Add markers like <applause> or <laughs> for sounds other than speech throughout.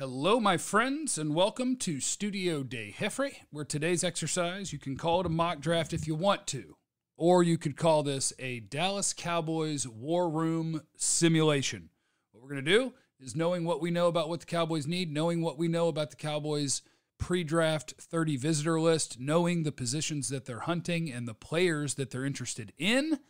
Hello, my friends, and welcome to Studio de Jeffrey, where today's exercise, you can call it a mock draft if you want to, or you could call this a Dallas Cowboys war room simulation. What we're going to do is knowing what we know about what the Cowboys need, knowing what we know about the Cowboys pre draft 30 visitor list, knowing the positions that they're hunting and the players that they're interested in.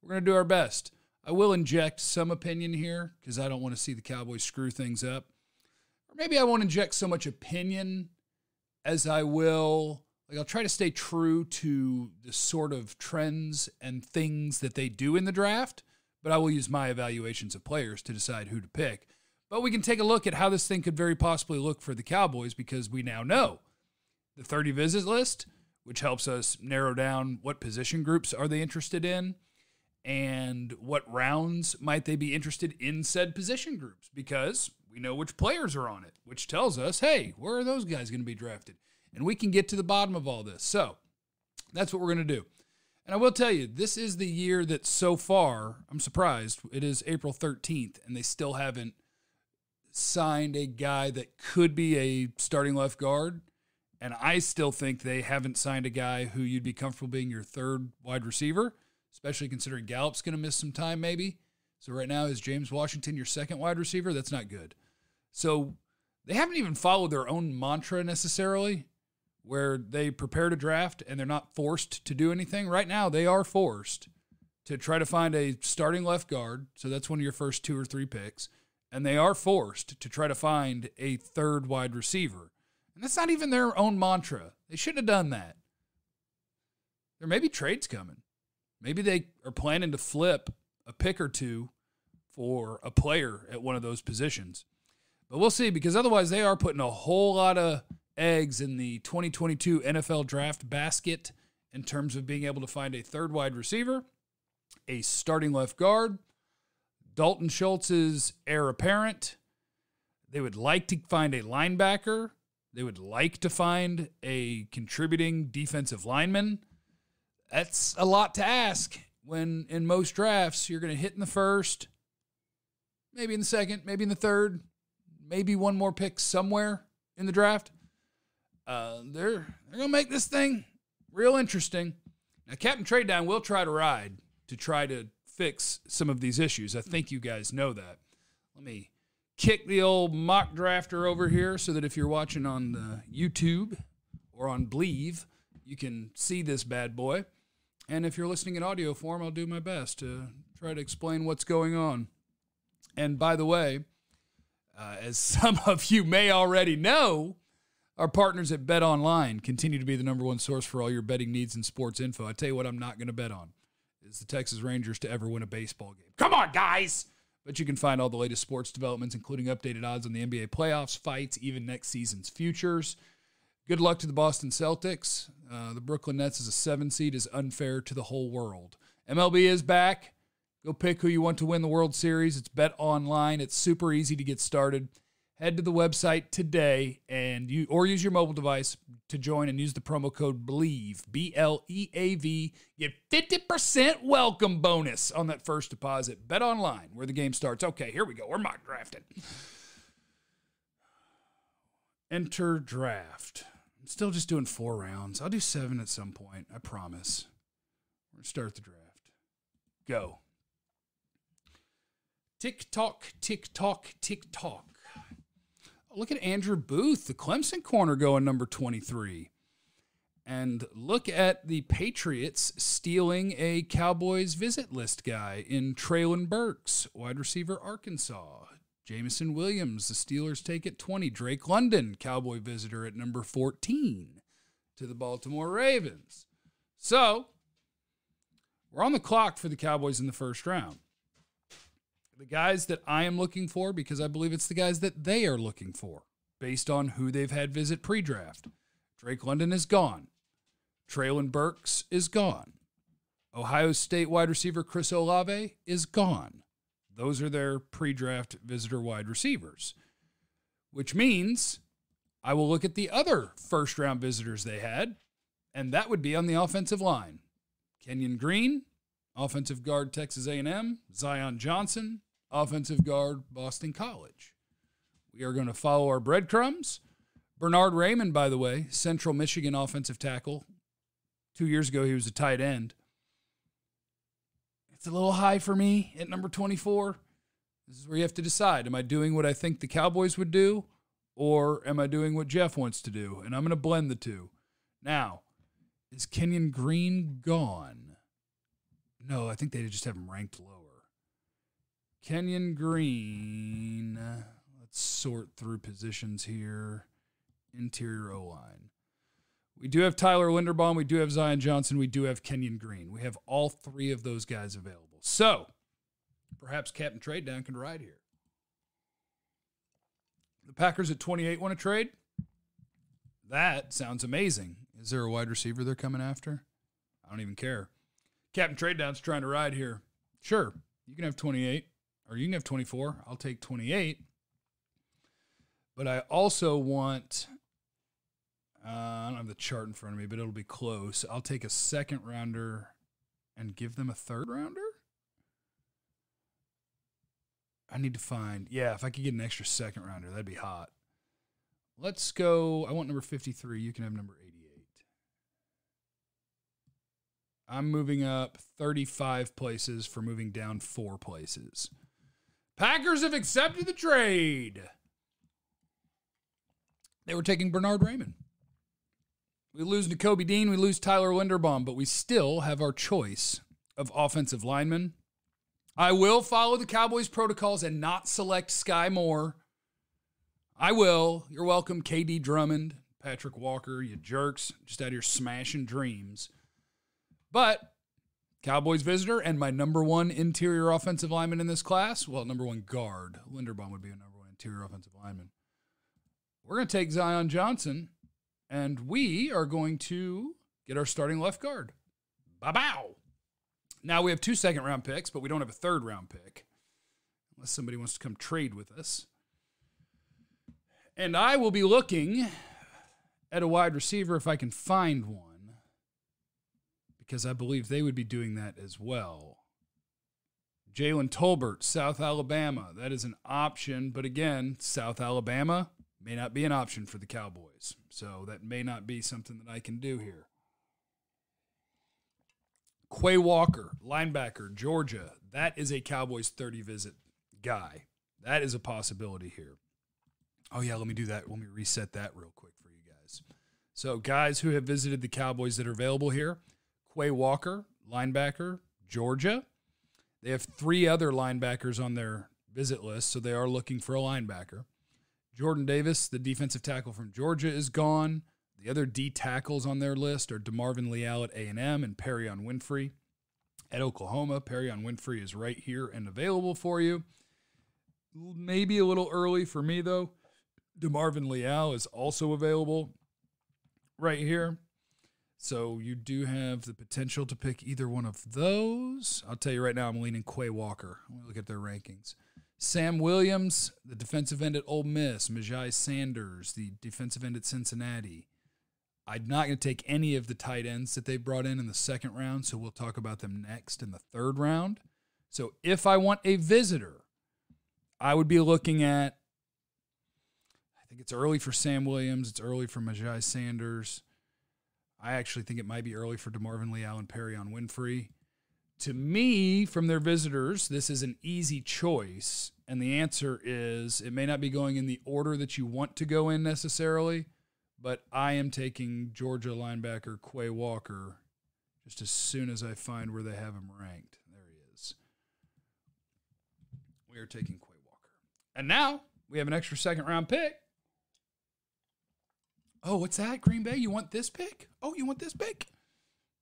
We're going to do our best. I will inject some opinion here because I don't want to see the Cowboys screw things up maybe I won't inject so much opinion as I will like I'll try to stay true to the sort of trends and things that they do in the draft, but I will use my evaluations of players to decide who to pick. But we can take a look at how this thing could very possibly look for the Cowboys because we now know the 30 visit list, which helps us narrow down what position groups are they interested in and what rounds might they be interested in said position groups because we know which players are on it, which tells us, hey, where are those guys going to be drafted? And we can get to the bottom of all this. So that's what we're going to do. And I will tell you, this is the year that so far, I'm surprised, it is April 13th, and they still haven't signed a guy that could be a starting left guard. And I still think they haven't signed a guy who you'd be comfortable being your third wide receiver, especially considering Gallup's going to miss some time maybe. So right now, is James Washington your second wide receiver? That's not good. So they haven't even followed their own mantra necessarily, where they prepare to draft and they're not forced to do anything. Right now, they are forced to try to find a starting left guard. So that's one of your first two or three picks. And they are forced to try to find a third wide receiver. And that's not even their own mantra. They shouldn't have done that. There may be trades coming. Maybe they are planning to flip a pick or two for a player at one of those positions. But we'll see because otherwise they are putting a whole lot of eggs in the 2022 NFL draft basket in terms of being able to find a third wide receiver, a starting left guard, Dalton Schultz's heir apparent. They would like to find a linebacker. They would like to find a contributing defensive lineman. That's a lot to ask when in most drafts you're going to hit in the first, maybe in the second, maybe in the third, maybe one more pick somewhere in the draft. Uh, they're they're gonna make this thing real interesting. Now, Captain Trade Down will try to ride to try to fix some of these issues. I think you guys know that. Let me kick the old mock drafter over here so that if you're watching on the YouTube or on Bleav, you can see this bad boy. And if you're listening in audio form, I'll do my best to try to explain what's going on. And by the way, uh, as <laughs> some of you may already know, our partners at Bet Online continue to be the number one source for all your betting needs and sports info. I tell you what, I'm not going to bet on is the Texas Rangers to ever win a baseball game. Come on, guys! But you can find all the latest sports developments, including updated odds on the NBA playoffs, fights, even next season's futures. Good luck to the Boston Celtics. Uh, the Brooklyn Nets as a seven seed is unfair to the whole world. MLB is back. Go pick who you want to win the World Series. It's bet online. It's super easy to get started. Head to the website today and you or use your mobile device to join and use the promo code BELIEVE, B L E A V. Get 50% welcome bonus on that first deposit. Bet online where the game starts. Okay, here we go. We're mock drafting. Enter draft. I'm still just doing four rounds. I'll do seven at some point. I promise. We're to start the draft. Go. Tick tock, tick tock, tick tock. Look at Andrew Booth, the Clemson corner, going number 23. And look at the Patriots stealing a Cowboys visit list guy in Treylon Burks, wide receiver, Arkansas. Jameson Williams, the Steelers take at 20. Drake London, Cowboy visitor at number 14 to the Baltimore Ravens. So, we're on the clock for the Cowboys in the first round the guys that I am looking for because I believe it's the guys that they are looking for based on who they've had visit pre draft. Drake London is gone. Treylon Burks is gone. Ohio State wide receiver Chris Olave is gone. Those are their pre draft visitor wide receivers, which means I will look at the other first round visitors they had, and that would be on the offensive line. Kenyon Green, offensive guard Texas A&M, Zion Johnson, offensive guard, Boston College. We are going to follow our breadcrumbs. Bernhard Raimann, by the way, Central Michigan offensive tackle. Two years ago, he was a tight end. It's a little high for me at number 24. This is where you have to decide. Am I doing what I think the Cowboys would do, or am I doing what Jeff wants to do? And I'm going to blend the two. Now, is Kenyon Green gone? No, I think they just have him ranked lower. Kenyon Green. Let's sort through positions here. Interior O line. We do have Tyler Linderbaum. We do have Zion Johnson. We do have Kenyon Green. We have all three of those guys available. So perhaps Captain Trade Down can ride here. The Packers at 28 want to trade. That sounds amazing. Is there a wide receiver they're coming after? I don't even care. Captain Trade Down's trying to ride here. Sure, you can have 28 or you can have 24. I'll take 28. But I also want, uh, I don't have the chart in front of me, but it'll be close. I'll take a second rounder and give them a third rounder. I need to find, yeah, if I could get an extra second rounder, that'd be hot. Let's go. I want number 53. You can have number 88. I'm moving up 35 places for moving down four places. Packers have accepted the trade. They were taking Bernhard Raimann. We lose Nakobe Dean, we lose Tyler Linderbaum, but we still have our choice of offensive linemen. I will follow the Cowboys protocols and not select Skyy Moore. I will. You're welcome, KD Drummond, Patrik Walker, you jerks, just out here smashing dreams. But Cowboys visitor and my number one interior offensive lineman in this class, well, number one guard, Linderbaum would be a number one interior offensive lineman. We're going to take Zion Johnson, and we are going to get our starting left guard. Bow bow. Now we have two second round picks, but we don't have a third round pick, unless somebody wants to come trade with us. And I will be looking at a wide receiver if I can find one because I believe they would be doing that as well. Jalen Tolbert, South Alabama. That is an option, but again, South Alabama may not be an option for the Cowboys. So that may not be something that I can do here. Quay Walker, linebacker, Georgia. That is a Cowboys 30 visit guy. That is a possibility here. Oh, yeah, let me do that. Let me reset that real quick for you guys. So, guys who have visited the Cowboys that are available here Quay Walker, linebacker, Georgia. They have three other linebackers on their visit list, so they are looking for a linebacker. Jordan Davis, the defensive tackle from Georgia, is gone. The other D tackles on their list are DeMarvin Leal at A&M and Perrion Winfrey at Oklahoma. Perrion Winfrey is right here and available for you. Maybe a little early for me, though. DeMarvin Leal is also available right here. So you do have the potential to pick either one of those. I'll tell you right now, I'm leaning Quay Walker. Let me look at their rankings. Sam Williams, the defensive end at Ole Miss. Myjai Sanders, the defensive end at Cincinnati. I'm not going to take any of the tight ends that they brought in in the second round, so we'll talk about them next in the third round. So if I want a visitor, I would be looking at. I think it's early for Sam Williams. It's early for Myjai Sanders. I actually think it might be early for DeMarvin Leal and Perrion Winfrey. To me, from their visitors, this is an easy choice. And the answer is it may not be going in the order that you want to go in necessarily, but I am taking Georgia linebacker Quay Walker just as soon as I find where they have him ranked. There he is. We are taking Quay Walker. And now we have an extra second round pick. Oh, what's that? Green Bay? You want this pick? Oh, you want this pick?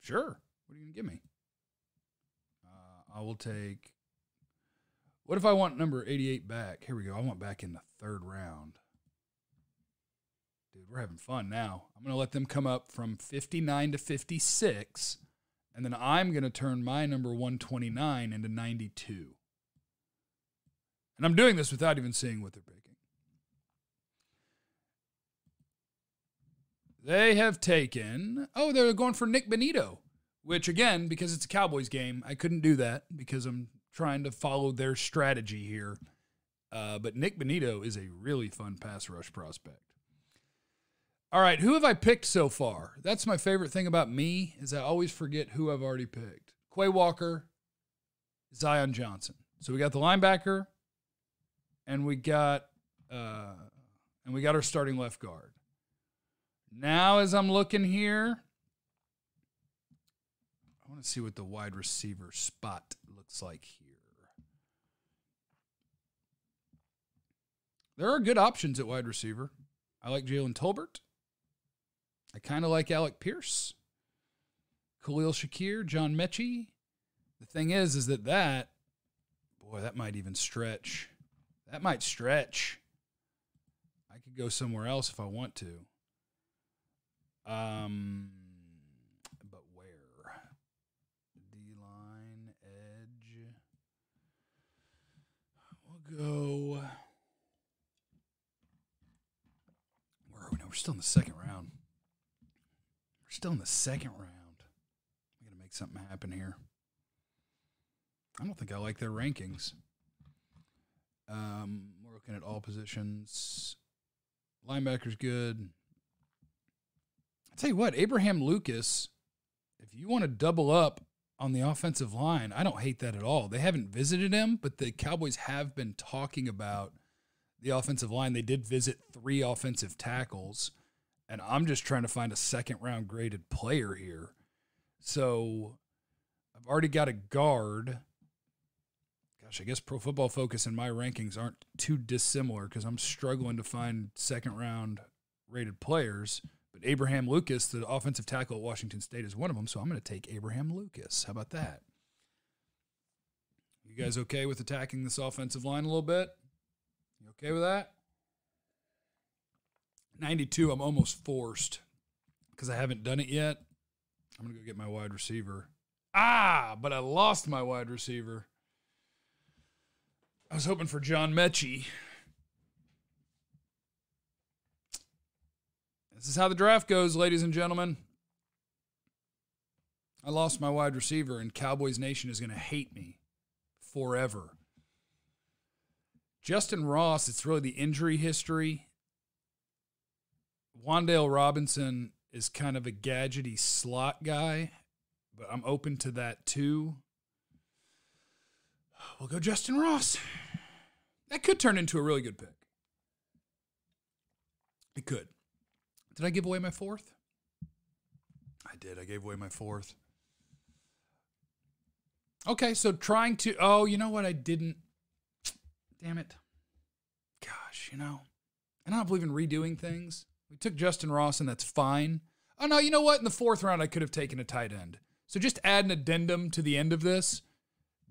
Sure. What are you going to give me? Uh, I will take. What if I want number 88 back? Here we go. I want back in the third round. Dude, we're having fun now. I'm going to let them come up from 59 to 56, and then I'm going to turn my number 129 into 92. And I'm doing this without even seeing what they're picking. They have taken, oh, they're going for Nik Bonitto, which again, because it's a Cowboys game, I couldn't do that because I'm trying to follow their strategy here. Uh, but Nik Bonitto is a really fun pass rush prospect. All right, who have I picked so far? That's my favorite thing about me is I always forget who I've already picked. Quay Walker, Zion Johnson. So we got the linebacker, and we got uh, and we got our starting left guard. Now, as I'm looking here, I want to see what the wide receiver spot looks like here. There are good options at wide receiver. I like Jalen Tolbert. I kind of like Alec Pierce, Khalil Shakir, John Metchie. The thing is, is that that, boy, that might even stretch. That might stretch. I could go somewhere else if I want to. Um, but where? D line, edge. We'll go. Where are we now? We're still in the second round. We're still in the second round. We got to make something happen here. I don't think I like their rankings. Um, we're looking at all positions. Linebacker's good. I tell you what, Abraham Lucas, if you want to double up on the offensive line, I don't hate that at all. They haven't visited him, but the Cowboys have been talking about the offensive line. They did visit three offensive tackles, and I'm just trying to find a second round graded player here. So I've already got a guard. Gosh, I guess Pro Football Focus and my rankings aren't too dissimilar because I'm struggling to find second round rated players. Abraham Lucas, the offensive tackle at Washington State, is one of them. So I'm going to take Abraham Lucas. How about that? You guys okay with attacking this offensive line a little bit? You okay with that? 92, I'm almost forced because I haven't done it yet. I'm going to go get my wide receiver. Ah, but I lost my wide receiver. I was hoping for John Metchie. This is how the draft goes, ladies and gentlemen. I lost my wide receiver, and Cowboys Nation is going to hate me forever. Justyn Ross, it's really the injury history. Wan'Dale Robinson is kind of a gadgety slot guy, but I'm open to that too. We'll go Justyn Ross. That could turn into a really good pick. It could. Did I give away my fourth? I did. I gave away my fourth. Okay, so trying to. Oh, you know what? I didn't. Damn it. Gosh, you know, I don't believe in redoing things. We took Justyn Ross, and that's fine. Oh, no, you know what? In the fourth round, I could have taken a tight end. So just add an addendum to the end of this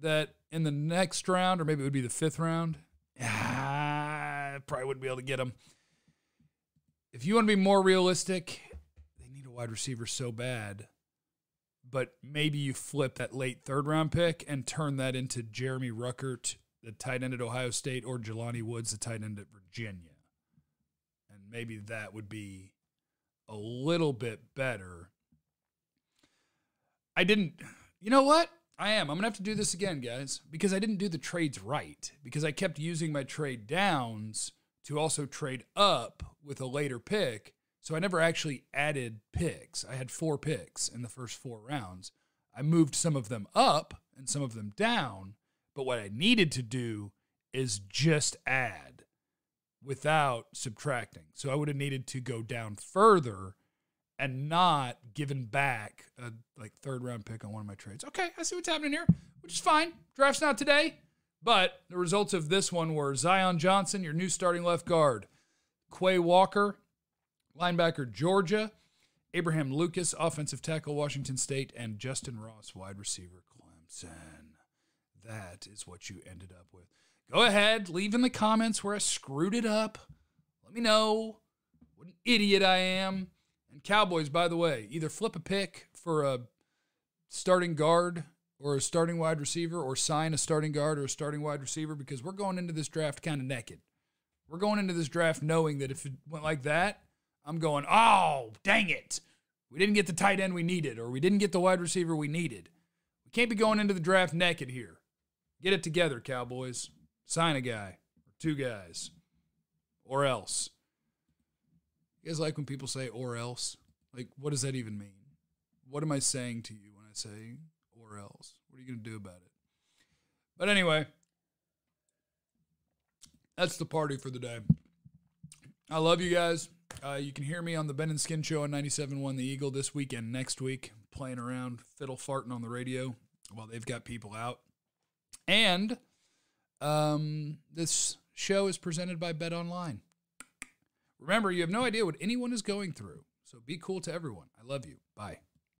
that in the next round, or maybe it would be the fifth round, ah, probably wouldn't be able to get him. If you want to be more realistic, they need a wide receiver so bad. But maybe you flip that late third round pick and turn that into Jeremy Ruckert, the tight end at Ohio State, or Jelani Woods, the tight end at Virginia. And maybe that would be a little bit better. I didn't, you know what? I am. I'm going to have to do this again, guys, because I didn't do the trades right. Because I kept using my trade downs to also trade up with a later pick. So I never actually added picks. I had four picks in the first four rounds. I moved some of them up and some of them down. But what I needed to do is just add without subtracting. So I would have needed to go down further and not given back a like third round pick on one of my trades. Okay, I see what's happening here, which is fine. Draft's not today, but the results of this one were Zion Johnson, your new starting left guard, Quay Walker, linebacker Georgia, Abraham Lucas, offensive tackle Washington State, and Justyn Ross, wide receiver Clemson. That is what you ended up with. Go ahead, leave in the comments where I screwed it up. Let me know what an idiot I am. And Cowboys, by the way, either flip a pick for a starting guard or a starting wide receiver or sign a starting guard or a starting wide receiver because we're going into this draft kind of naked. We're going into this draft knowing that if it went like that, I'm going, oh, dang it. We didn't get the tight end we needed or we didn't get the wide receiver we needed. We can't be going into the draft naked here. Get it together, Cowboys. Sign a guy or two guys, or else. You guys like when people say or else? Like, what does that even mean? What am I saying to you when I say else? What are you going to do about it? But anyway, that's the party for the day. I love you guys. Uh, you can hear me on the Ben and Skin Show on 97.1 The Eagle this week and next week, playing around, fiddle farting on the radio while they've got people out. And um, this show is presented by Bet Online. Remember, you have no idea what anyone is going through, so be cool to everyone. I love you. Bye.